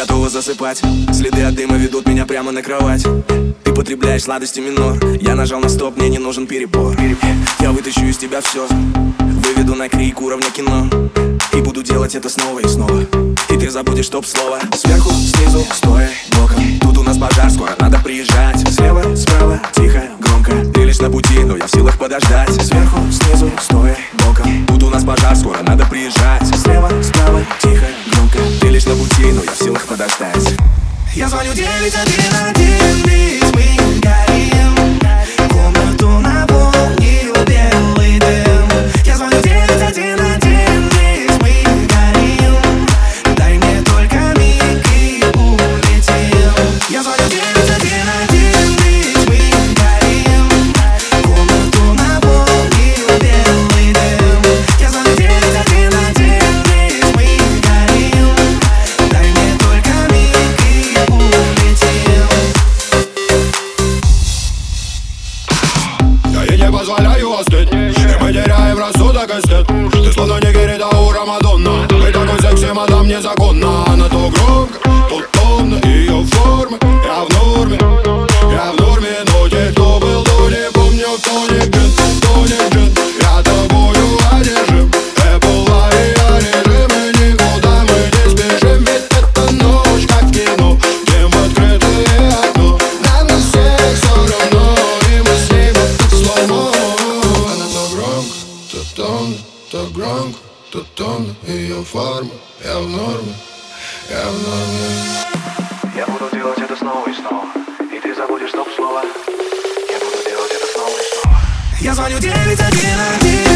готова засыпать. Следы от дыма ведут меня прямо на кровать. Ты потребляешь сладости минор. Я нажал на стоп, мне не нужен перебор. Я вытащу из тебя все Выведу на крик уровня кино. И буду делать это снова и снова. И ты забудешь топ-слово Сверху, снизу, стоя, боком. Тут у нас пожар, скоро надо приезжать. Слева, справа, тихо, громко. Ты лишь на пути, но я в силах подождать. Сверху, снизу, стоя, но я в силах подождать. Я звоню 911, ведь мы позволяю остыть И мы теряем рассудок и стыд. Ты словно не Герида у Рамадонна. Ты такой секси, мадам, незаконно. Она то громко, то томно Ее формы, я в норме томно То громко, то томно Ее форма, я в норме Я в норме. Я буду делать это снова и снова И ты забудешь топ-слово Я буду делать это снова и снова. Я звоню 911,